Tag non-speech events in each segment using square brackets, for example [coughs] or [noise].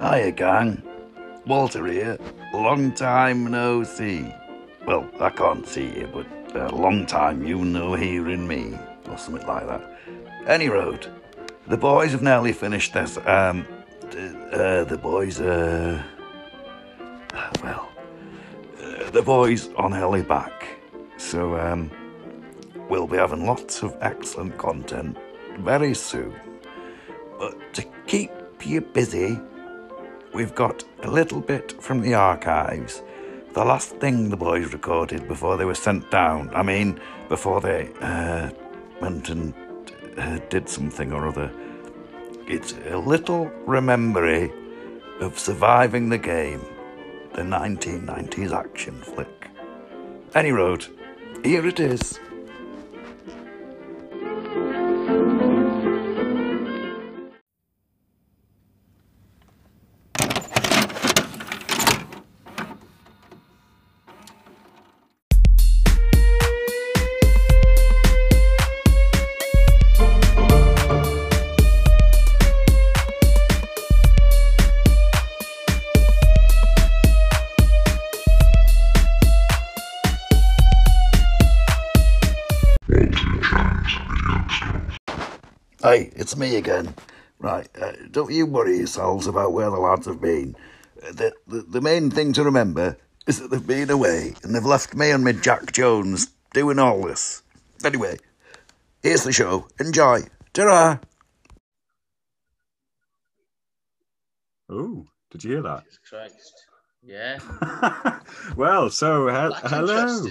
Hiya, gang. Walter here. Long time no see. Well, I can't see you, but a long time you no hearing me, or something like that. Any road, the boys have nearly finished this. Um, uh, the boys, uh, well, uh, the boys are nearly back. So, um, we'll be having lots of excellent content very soon. But to keep you busy, we've got a little bit from the archives. The last thing the boys recorded before they were sent down. I mean, before they uh, went and uh, did something or other. It's a little rememory of surviving the game, the 1990s action flick. Any road, here it is. Hey, it's me again. Right, uh, don't you worry yourselves about where the lads have been. Uh, the, the, the main thing to remember is that they've been away and they've left me and my Jack Jones doing all this. Anyway, here's the show. Enjoy. Ta Oh, did you hear that? Jesus Christ. Yeah. [laughs] well, so he- hello.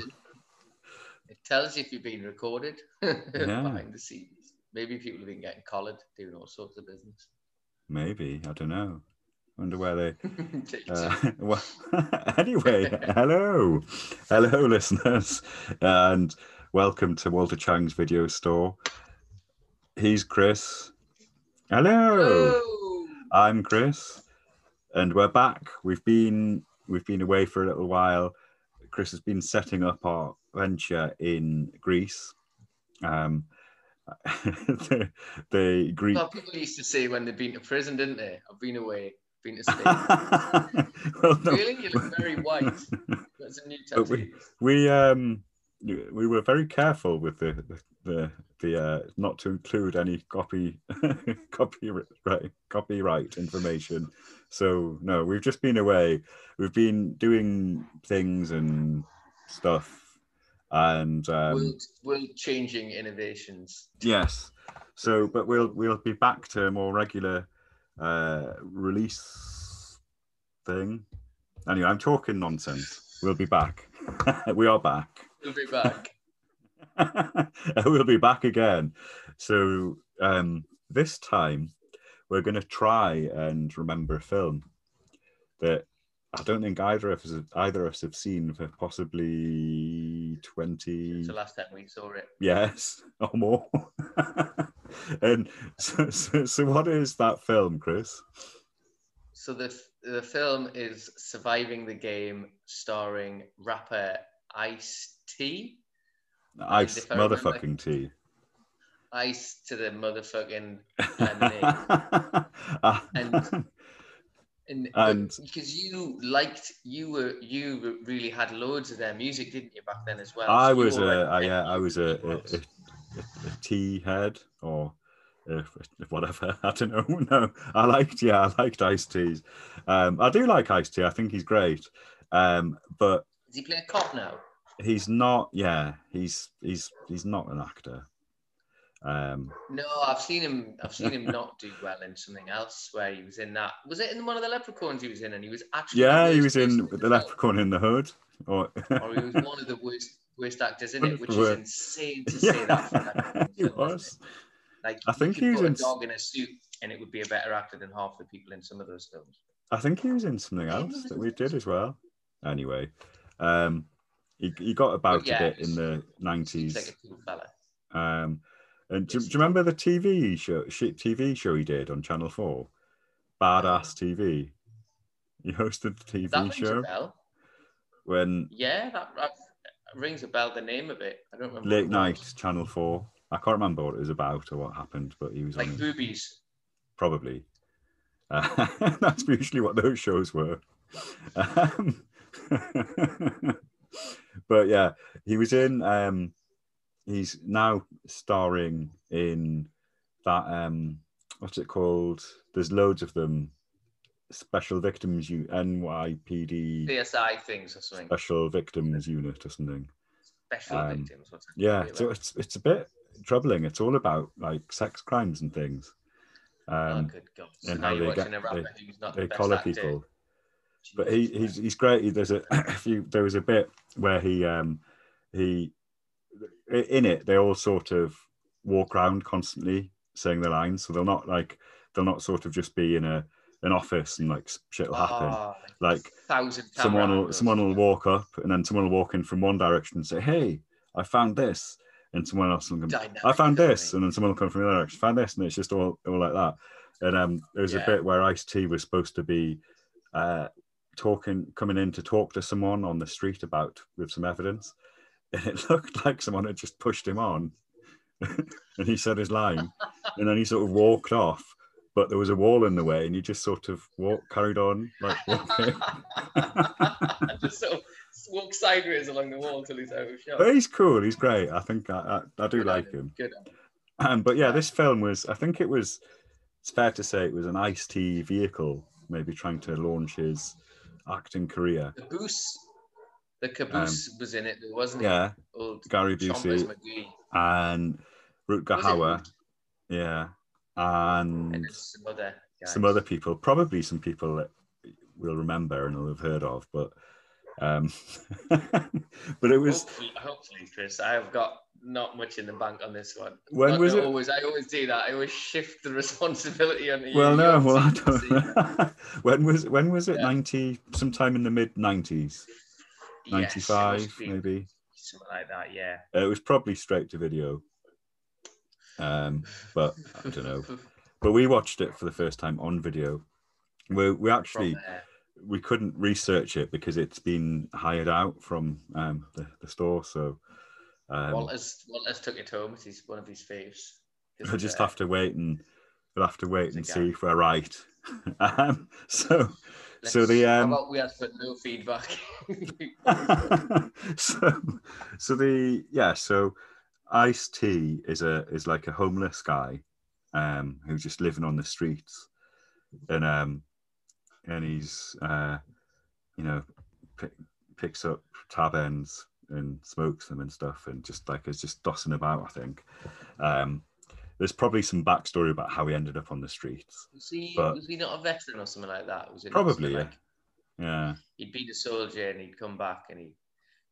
It tells you if you've been recorded [laughs] behind the scenes. Maybe people have been getting collared, doing all sorts of business. Maybe I don't know. Wonder where they. [laughs] Uh, [laughs] well, [laughs] anyway, hello, hello, listeners, and welcome to Walter Chang's video store. He's Chris. Hello, Oh, I'm Chris, and we're back. We've been we've been away for a little while. Chris has been setting up our venture in Greece. Um, the, the Greek. well, people used to say when they've been to prison, didn't they? I've been away, been to [laughs] Spain. well, no. Really? You look very white. That's a new tattoo. we- we um we were very careful with the the the, the uh, not to include any copy [laughs] copyright copyright information. So no, we've just been away. We've been doing things and stuff, and um, world, world changing innovations. yes. So, but we'll we'll be back to a more regular uh, release thing. Anyway, I'm talking nonsense. We'll be back. [laughs] we are back. We'll be back. [laughs] we'll be back again. So um, this time we're going to try and remember a film that I don't think either of us either of us have seen for possibly twenty Since the last time we saw it. yes [laughs] or more. [laughs] and so, so, so, what is that film, Chris? So the the film is Surviving the Game, starring rapper Ice T. Ice if I remember- motherfucking T Ice to the motherfucking. [laughs] Ah, And- And, And- because you liked, you were you really had loads of their music, didn't you, back then as well? I So was a, yeah, I was a, a, a, a, a tea head or uh, [laughs] whatever. [laughs] I don't know. [laughs] No, I liked, yeah, I liked iced teas. Um, I do like iced tea. I think he's great. Um, but Does he play a cop now? he's not. Yeah, he's he's he's not an actor. Um, No, I've seen him. I've seen him not do well in something else where he was in that. Was it in one of the Leprechauns he was in? And he was actually. yeah, he was in person the. Leprechaun in the Hood. Or, [laughs] or he was one of the worst worst actors in it, which is insane to [laughs] say that. For [laughs] he was. Like I think he was put a in- dog in a suit, and it would be a better actor than half the people in some of those films. I think he was in something else that we did as well. Anyway, um, he, he got about yeah, a bit in the nineties. like a cool fella. Um, and do, do you remember the TV show sh- TV show he did on Channel Four, Baadasss TV? He hosted the TV That rings a show bell. when Yeah, that, that rings a bell. The name of it. I don't remember. late night. Channel Four. I can't remember what it was about or what happened, but he was on Like it. boobies. probably. Uh, [laughs] that's usually what those shows were. Um, [laughs] but yeah, he was in. Um, he's now starring in that. Um, what's it called? There's loads of them. Special Victims U NYPD CSI things or something. Special Victims Unit or something. Special um, victims. What's Yeah, so it's it's a bit troubling. It's all about like sex crimes and things. oh, Um, good God. So and now how you're they get- watching a rapper they- who's not they the collar people. but he, he's he's great. There's a, [coughs] a few. There was a bit where he um he in it they all sort of walk around constantly saying their lines, so they'll not like they'll not sort of just be in a an office and like shit will happen. Oh, Like someone will someone will walk up and then someone will walk in from one direction and say, "Hey, I found this," and someone else will come, Dynamic "I found this," and then someone will come from the other direction, "Found this," and it's just all all like that. And um, there was a bit where Ice T was supposed to be uh, talking, coming in to talk to someone on the street about with some evidence, [laughs] and it looked like someone had just pushed him on, [laughs] and he said his line, and then he sort of walked off. But there was a wall in the way, and he just sort of walked, carried on, like walking. [laughs] just sort of walk sideways along the wall till he's out of shot. But he's cool. He's great. I think I, I, I do Good like him. Good. him. [clears throat] Um, but yeah, this film was. I think it was. It's fair to say it was an Ice T vehicle, maybe trying to launch his acting career. Caboose. The caboose was in it, wasn't Um, Yeah, it? Old Gary Busey McGee. and Rutger Hauer. Yeah, And and some other some other people, probably some people that we'll remember and will have heard of, but. Um, [laughs] but it was Hopefully, hopefully, Chris, I have got not much in the bank on this one. When Not was it? Always, I always do that. I always shift the [laughs] responsibility on you. well, no, well, I don't [laughs] when was when was it? Yeah. Ninety, sometime in the mid nineties. Yes, it 95 must be maybe something like that. Yeah. Uh, it was probably straight to video um but i don't know [laughs] but we watched it for the first time on video we, we actually we couldn't research it because it's been hired out from um the, the store so um Walter's Walter's took it home. It's one of his faves. [laughs] we'll just have to wait and we'll have to wait and see if we're right [laughs] um so so Let's- the how um about we ask for no feedback? [laughs] so so the yeah so ice t is a is like a homeless guy um who's just living on the streets and um and he's uh you know pick, picks up tab ends and smokes them and stuff and just like is just dossing about i think um there's probably some backstory about how he ended up on the streets was he But- was he not a veteran or something like that? Was it Probably, yeah. like yeah he'd been a soldier and he'd come back and he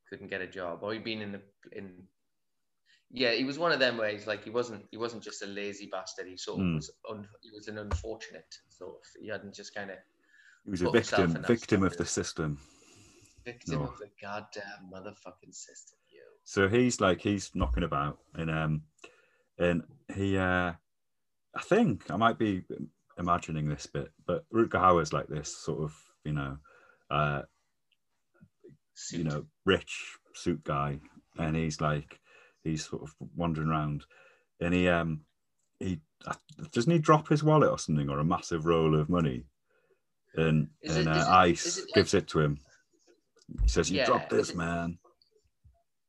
couldn't get a job, or he'd been in the in. Yeah, he was one of them where he's like he wasn't he wasn't just a lazy bastard. He sort of Mm. was un, he was an unfortunate sort of. He hadn't just kind of he was a victim victim of the system victim No. of the goddamn motherfucking system. Yo. So he's like he's knocking about and um and he uh I think I might be imagining this bit, but Rutger Hauer's like this sort of, you know, uh Suit. you know, rich suit guy. And he's like he's sort of wandering around. And he um he uh, doesn't he drop his wallet or something or a massive roll of money? And Is and it- uh, it- ice it like- gives it to him. He says you Yeah, dropped this man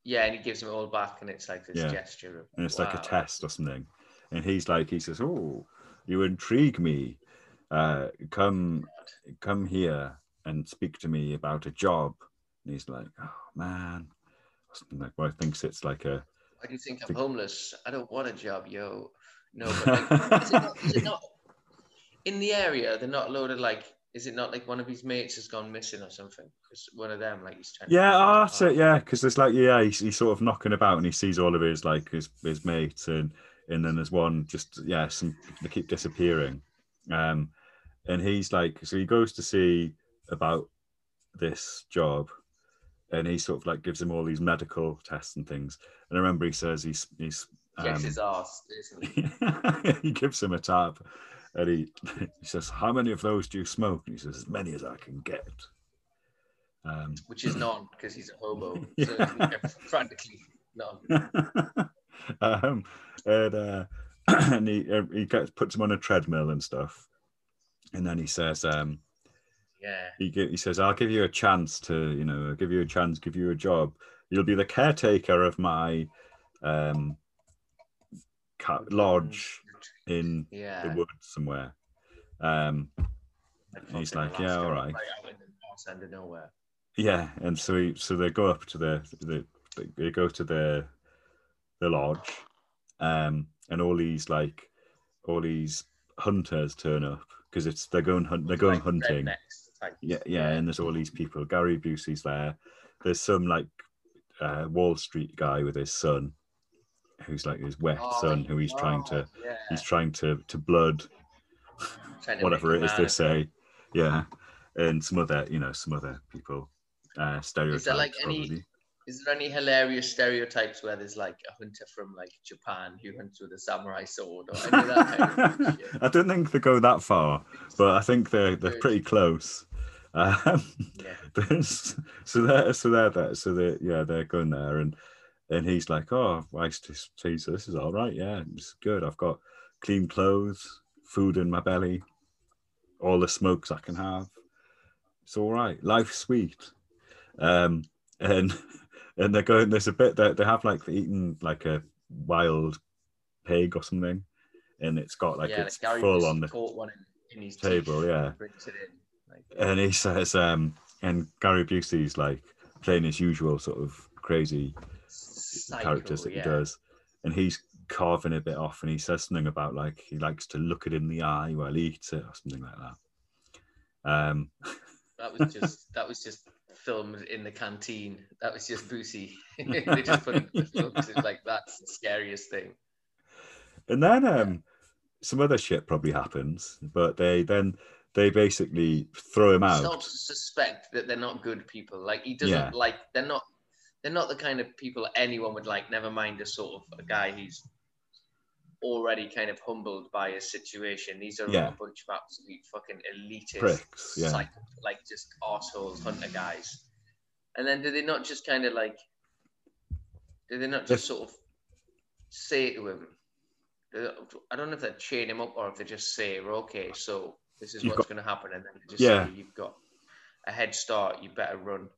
Yeah, and he gives him it all back, and it's like this Yeah. gesture of and it's like a test or something. And he's like, he says, "Oh, you intrigue me. Uh, come, come here and speak to me about a job." And he's like, "Oh man," or something like. Well, I thinks it's like a. Why do you think I'm Think- homeless? I don't want a job, yo. No, but like, [laughs] is, it not, is it not in the area? They're not loaded like. Is it not like one of his mates has gone missing or something? Because one of them, like he's trying. Yeah, to oh, that's it. Yeah, because there's like, yeah, he's, he's sort of knocking about and he sees all of his like his his mates and and then there's one just yeah, some they keep disappearing, um, and he's like, so he goes to see about this job, and he sort of like gives him all these medical tests and things. And I remember he says he's he's um, his ass, isn't he? [laughs] he gives him a tab, and he [laughs] he says, "How many of those do you smoke?" And he says, "As many as I can get." Um, Which is none because he's a hobo. [laughs] So practically none. [laughs] um, and uh, [clears throat] and he uh, he gets puts him on a treadmill and stuff, and then he says, um, Yeah. he, he says, I'll give you a chance to, you know, give you a chance, give you a job. You'll be the caretaker of my um, ca- lodge in Yeah. the woods somewhere. Um, he's fucking like, yeah, all right. out in the end of nowhere. yeah, and so he, so they go up to the, the they go to the the lodge, um, and all these like all these hunters turn up because it's they're going hunt, they're going Like hunting. Yeah, yeah, and there's all these people. Gary Busey's there. There's some like uh, Wall Street guy with his son, who's like his wet Oh, son, who he's trying to yeah. he's trying to to blood to whatever it is they say. Yeah, and some other you know some other people. Uh, stereotypes like, any- probably. Is there any hilarious stereotypes where there's like a hunter from like Japan who hunts with a samurai sword or any of that kind of [laughs] shit? I don't think they go that far, but I think they're they're pretty close. Um, Yeah. [laughs] so they're so they're there, so they yeah they're going there and and he's like oh I see so this is all right. Yeah it's good. I've got clean clothes food in my belly all the smokes I can have. It's all right. Life's sweet. Um and [laughs] and they're going there's a bit that they have like eaten like a wild pig or something and it's got like yeah, it's Gary full on the one in, in his table, yeah. and it in. Like, and he says um and Gary Busey's like playing his usual sort of crazy psycho, characters that yeah. he does and he's carving a bit off and he says something about like he likes to look it in the eye while he eats it or something like that um [laughs] That was [laughs] just that was just filmed in the canteen. That was just Busey. [laughs] they just put it in the film 'cause it's like that's the scariest thing. and then um some other shit probably happens but they then they basically throw him out to suspect that they're not good people. Like he doesn't Yeah. like they're not they're not the kind of people anyone would like. Never mind a sort of a guy who's already kind of humbled by his situation. These are Yeah. a bunch of absolute fucking elitist, yeah. psycho- like just assholes, hunter guys. And then do they not just kind of like? Do they not just sort of say to him? I don't know if they chain him up or if they just say, "Okay, so this is You've what's got- going to happen," and then just Yeah. say, "You've got a head start. You better run."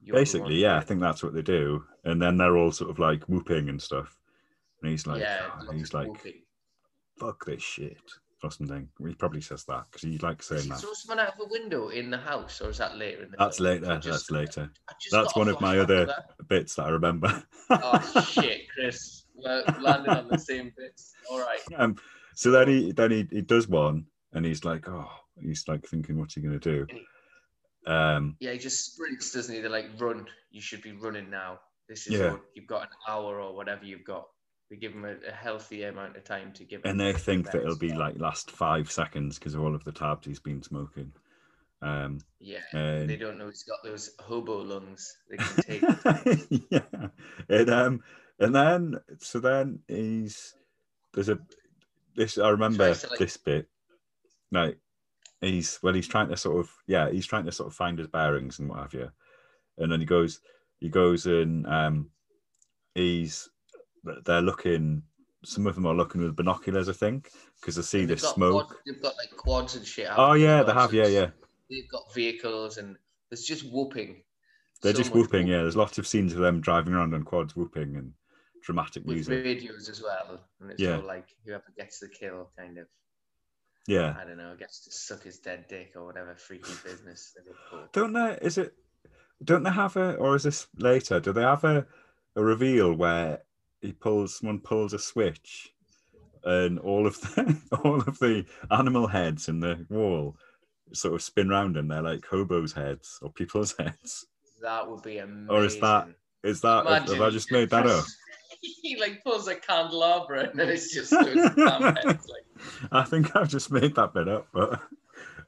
You're the one basically yeah i think that's what they do and then they're all sort of like whooping and stuff and he's like yeah, "Ah," lots he's like whooping. fuck this shit or something he probably says that because he likes saying that someone out of a window in the house, or is that later in the that's later just- that's later that's one of my other that. bits that i remember Oh [laughs] shit, Chris. Landed on the same bits. All right. um, so then he then he, he does one and he's like oh he's like thinking what's he gonna do um Yeah, he just sprints, doesn't he? They're like, run. You should be running now. This is Yeah. your, you've got an hour or whatever you've got. We give him a, a healthy amount of time to give. and they think that it'll be like last five seconds because of all of the tabs he's been smoking um Yeah. and They don't know he's got those hobo lungs. They can [laughs] take. yeah, and um, and then so then he's there's a this I remember like- this bit. Like he's well, he's trying to sort of yeah, he's trying to sort of find his bearings and what have you, and then he goes he goes and um, he's they're looking. Some of them are looking with binoculars, I think, because they see this smoke. Quad, they've got like quads and shit. Oh yeah, they have. Yeah, yeah. They've got vehicles and there's just whooping. They're So just much whooping. Yeah, there's lots of scenes of them driving around on quads, whooping and dramatic with music. radios as well. And it's Yeah. all like whoever gets the kill, kind of. Yeah. I don't know, gets to suck his dead dick or whatever freaky [sighs] business. Don't they? Is it? Don't they have a? Or is this later? Do they have a a reveal where he pulls someone pulls a switch, and all of the [laughs] all of the animal heads in the wall sort of spin round, and they're like hobos' heads or people's [laughs] heads. That would be amazing. Or is that- Is that? Have, have I just made that up? [laughs] he like pulls a candelabra and then it's just. [laughs] Like, I think I've just made that bit up, but.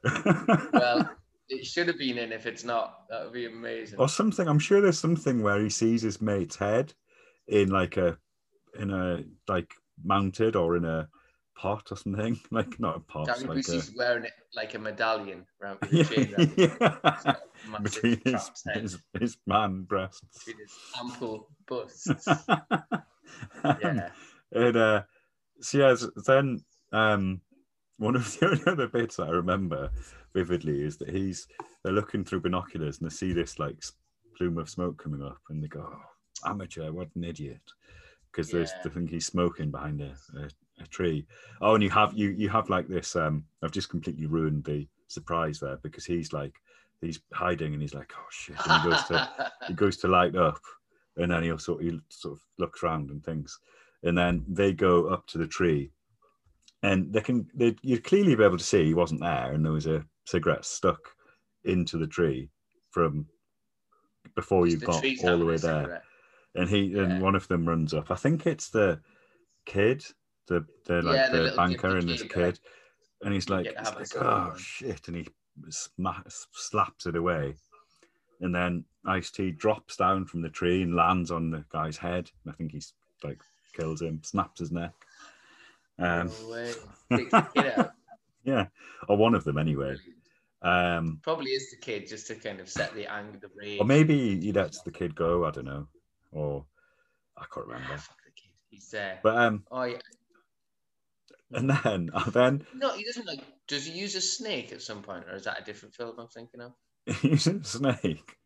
[laughs] well, it should have been in if it's not. That would be amazing. or something. I'm sure there's something where he sees his mate's head in like a in a like mounted or in a pot or something. Like not a pot, like a, wearing it like a medallion around with a chain around his yeah, neck. It's got a massive between his, his his man breasts. between his ample busts. [laughs] Yeah. and uh, so yeah, s- then um, one of [laughs] the only other bits that I remember vividly is that he's they're looking through binoculars and they see this like plume of smoke coming up and they go, oh, "Amateur, what an idiot!" Because there's Yeah. they think he's smoking behind a, a, a tree. Oh, and you have you you have like this. Um, I've just completely ruined the surprise there because he's like he's hiding and he's like, "Oh shit!" And he goes to he goes to light up and then he'll sort he sort of looks around and things and then they go up to the tree and they can they you'd clearly be able to see he wasn't there and there was a cigarette stuck into the tree from before you got all the way there cigarette. and he Yeah. and one of them runs up i think it's the kid the the like Yeah, the the, banker and this kid, and he's like, he's like oh one." shit and he sma- slaps it away and then ice t drops down from the tree and lands on the guy's head and i think he's like kills him snaps his neck um No way. [laughs] Takes the kid out. yeah or one of them anyway um Probably is the kid just to kind of set the anger, the rage. or maybe he lets the kid go i don't know or i can't Ah, remember fuck the kid. He's there. but um oh yeah. And then [laughs] then No, he doesn't like. Does he use a snake at some point, or is that a different film I'm thinking of? [laughs] he uses a snake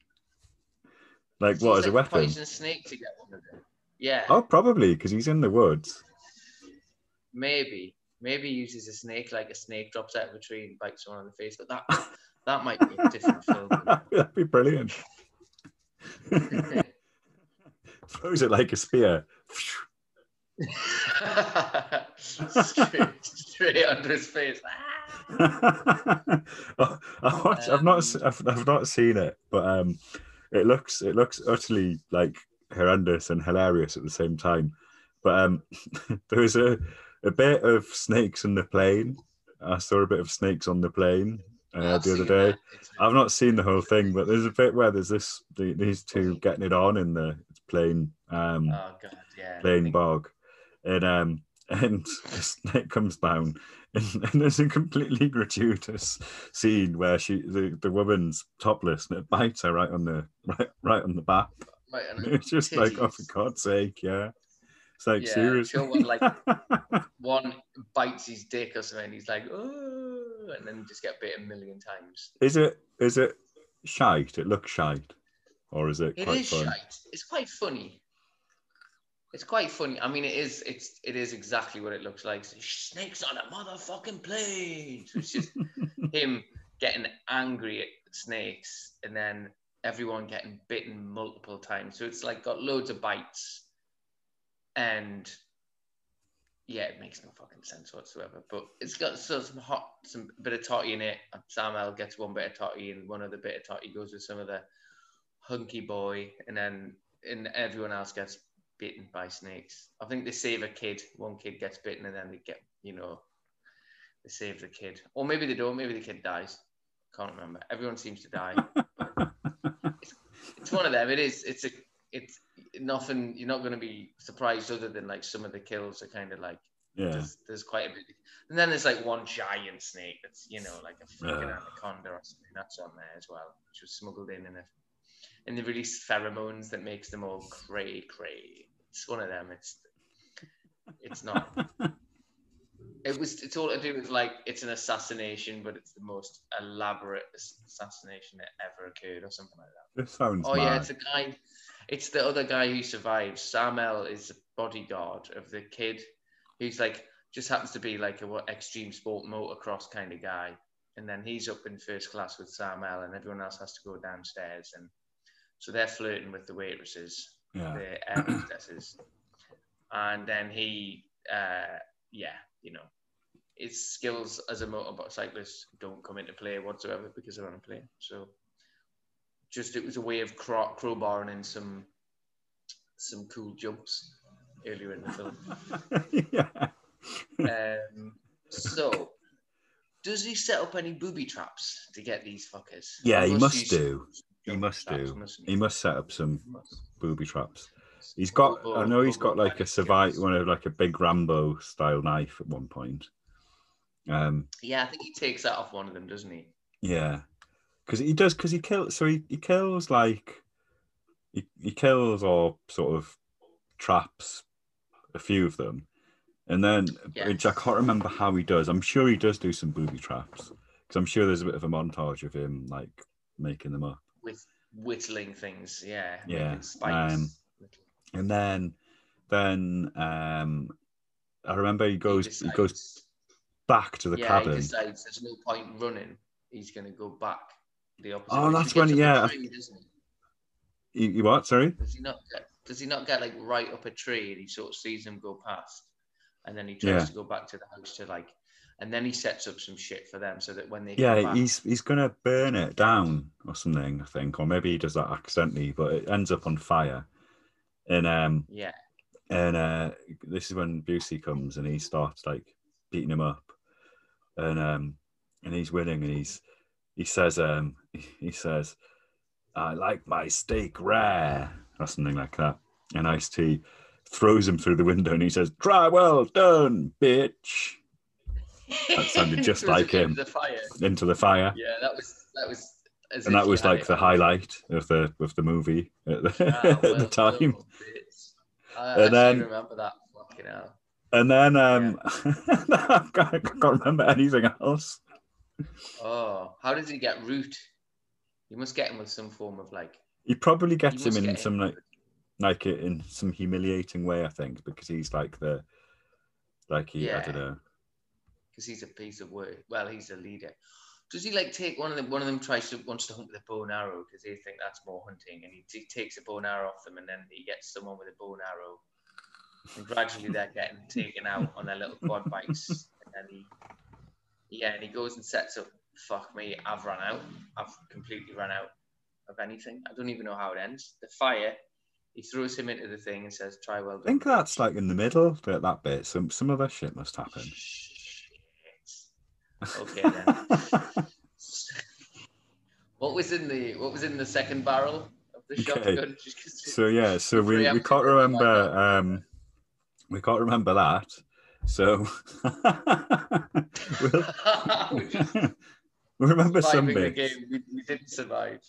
like what as a weapon Poisonous snake to get one of them. Yeah, oh probably because he's in the woods maybe. Maybe he uses a snake like a snake drops out of a tree and bites someone on the face. But that that might be a different [laughs] film. That'd be brilliant. Throws it like a spear. Straight, straight under his face. [laughs] I watch, I've not, I've, I've not seen it, but um, it looks, it looks utterly like horrendous and hilarious at the same time. But um, [laughs] there was a, a bit of snakes in the plane. I saw a bit of snakes on the plane uh, the other day. I've not seen the whole thing, but there's a bit where there's this the, these two getting it on in the plane um Oh god, yeah. plane bog, and um [laughs] and snake comes down, and, and there's a completely gratuitous scene where she the, the woman's topless and it bites her right on the right right on the back. Right, It's [laughs] just like oh for. God's sake, yeah. It's like Yeah, seriously. sure one, like- [laughs] one bites his dick or something. He's like, oh, and then just get bit a million times. is it is it shite? It looks shite, or is it It quite is shite. It's quite funny. It's quite funny. I mean, it is. It's. It is exactly what it looks like. Snakes on a motherfucking plane. So it's just [laughs] him getting angry at snakes, and then everyone getting bitten multiple times. So it's like got loads of bites, and yeah, it makes no fucking sense whatsoever. But it's got so some hot, some bit of toddy in it. Sam L gets one bit of toddy, and one other bit of toddy goes with some of the hunky boy, and then and everyone else gets bitten by snakes. I think they save a kid. One kid gets bitten, and then they get you know they save the kid, or maybe they don't. Maybe the kid dies. Can't remember. Everyone seems to die. [laughs] it's one of them. It is. It's a. It's nothing. You're not going to be surprised, other than like some of the kills are kind of like yeah. there's, there's quite a bit. And then there's like one giant snake that's you know like a freaking Ugh. anaconda or something that's on there as well, which was smuggled in in a and they release pheromones that makes them all cray cray. It's one of them. It's it's not. [laughs] It was. It's all to do with like it's an assassination, but it's the most elaborate assassination that ever occurred, or something like that. This sounds Oh mad. yeah, it's a guy. It's the other guy who survives. Sam L is the bodyguard of the kid, who's like just happens to be like a what extreme sport motocross kind of guy. And then he's up in first class with Sam L, and everyone else has to go downstairs. And so they're flirting with the waitresses, yeah. the hostesses. And then he, uh, yeah, you know, his skills as a motorcyclist don't come into play whatsoever because they're on a plane. So just it was a way of crow- crowbarring in some some cool jumps earlier in the film. [laughs] yeah. Um, so, does he set up any booby traps to get these fuckers? Yeah, he must do. He must do. mustn't He must set up some booby traps. He's got. I know he's got like a survive one of like a big Rambo style knife at one point. Um. Yeah, I think he takes that off one of them, doesn't he? Yeah. Because he does. Because he kills. So he, he kills like. He, he kills or sort of traps a few of them, And then, Yeah. which I can't remember how he does. I'm sure he does do some booby traps because I'm sure there's a bit of a montage of him like making them up. With whittling things. Yeah. Yeah, Spikes. um, And then, then um, I remember he goes he goes back to the yeah, cabin. he decides there's no point running. He's going to go back the opposite. Oh, that's He when- yeah. tree, he? You, you what? Sorry. Does he not get? Does he not get like right up a tree and he sort of sees them go past, and then he tries Yeah. to go back to the house to like, and then he sets up some shit for them so that when they Yeah, back, he's he's gonna burn it down or something, I think, or maybe he does that accidentally, but it ends up on fire. And um yeah, and uh this is when Busey comes and he starts like beating him up, and um and he's winning and he's he says um [laughs] he says I like my steak rare or something like that, and Ice T throws him through the window and he says try well done bitch That sounded [laughs] just like into him. The fire. into the fire. Yeah, that was that was. as and that was like the highlight of the of the movie at the, Ah, [laughs] at the time. I And then- remember that fucking hell. And then um, [laughs] I can't, I can't remember anything else. Oh, how does he get root? You must get him with some form of like. He probably gets him in get some him. like like in some humiliating way, I think, because he's like the like he I don't know. Because he's a piece of work. Well, he's a leader. Does he like take one of them? One of them tries to wants to hunt with a bow and arrow because they think that's more hunting, and he t- takes a bow and arrow off them, and then he gets someone with a bow and arrow, and gradually they're getting [laughs] taken out on their little quad bikes, and then he, yeah, and he goes and sets up. Fuck me, I've run out. I've completely run out of anything. I don't even know how it ends. The fire. He throws him into the thing and says, "Try well." I think that's like in the middle, that, that bit. Some some other shit must happen. Okay then. [laughs] What was in the what was in the second barrel of the Okay. shotgun? So yeah, so we, we can't remember um we can't remember that. So [laughs] we'll, [laughs] we remember some bits. game, we, we didn't survive.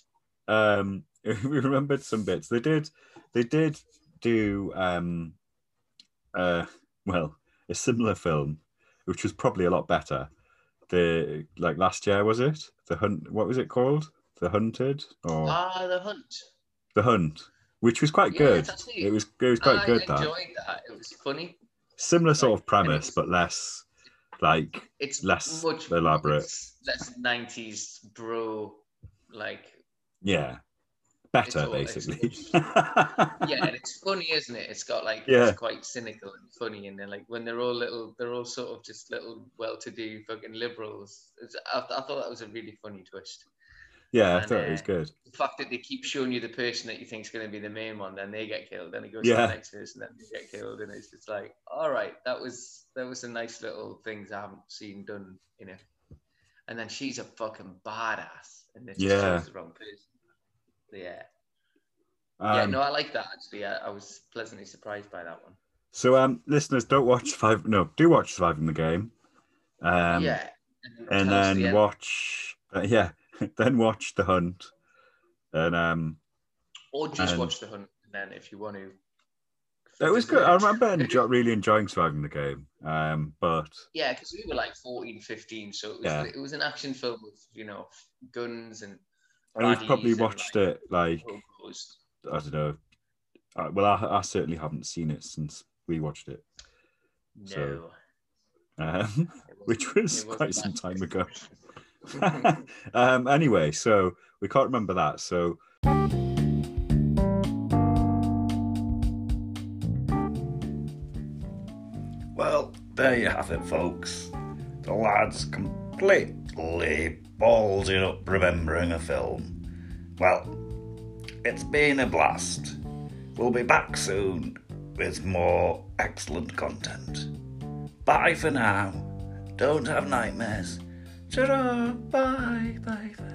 um we remembered some bits they did they did do um uh well a similar film which was probably a lot better the like last year was it the hunt what was it called the hunted or Ah, the hunt. the hunt which was quite Yeah, good it. was it was quite I good that enjoyed that. It was funny. similar sort like, of premise but less like It's Less much elaborate. it's less nineties bro, like yeah better all- basically [laughs] yeah, and it's funny, isn't it? It's got like Yeah. it's quite cynical and funny, and then like when they're all little, they're all sort of just little well-to-do fucking liberals. It's, I, I thought that was a really funny twist. yeah i And, thought it was uh, good The fact that they keep showing you the person that you think is going to be the main one, then they get killed, then it goes Yeah. to the next person, then they get killed, and it's just like, all right, that was that was a nice little things I haven't seen done you know And then she's a fucking badass, and this Yeah. chose the wrong person. Yeah, yeah, Um, no, I like that actually. I, I was pleasantly surprised by that one. So, um, listeners, don't watch five. No, do watch Surviving the Game. Um, yeah, and the then end. watch. Uh, yeah, [laughs] then watch The Hunt. And um, or just and- watch the hunt. And then, if you want to, it was good. I remember enjoy, [laughs] really enjoying Surviving the Game. Um, but Yeah, because we were like 14, 15, so it was Yeah. it was an action film with you know guns and and we've probably baddies and, watched like, it like. I don't know. Uh, well, I, I certainly haven't seen it since we watched it, No, So, um, [laughs] which was quite some time ago. [laughs] [laughs] um, anyway, so we can't remember that. So Well, there you have it, folks. The lads completely balls it up remembering a film. Well, it's been a blast. We'll be back soon with more excellent content. Bye for now. Don't have nightmares. Ta-ra! Bye, bye, bye.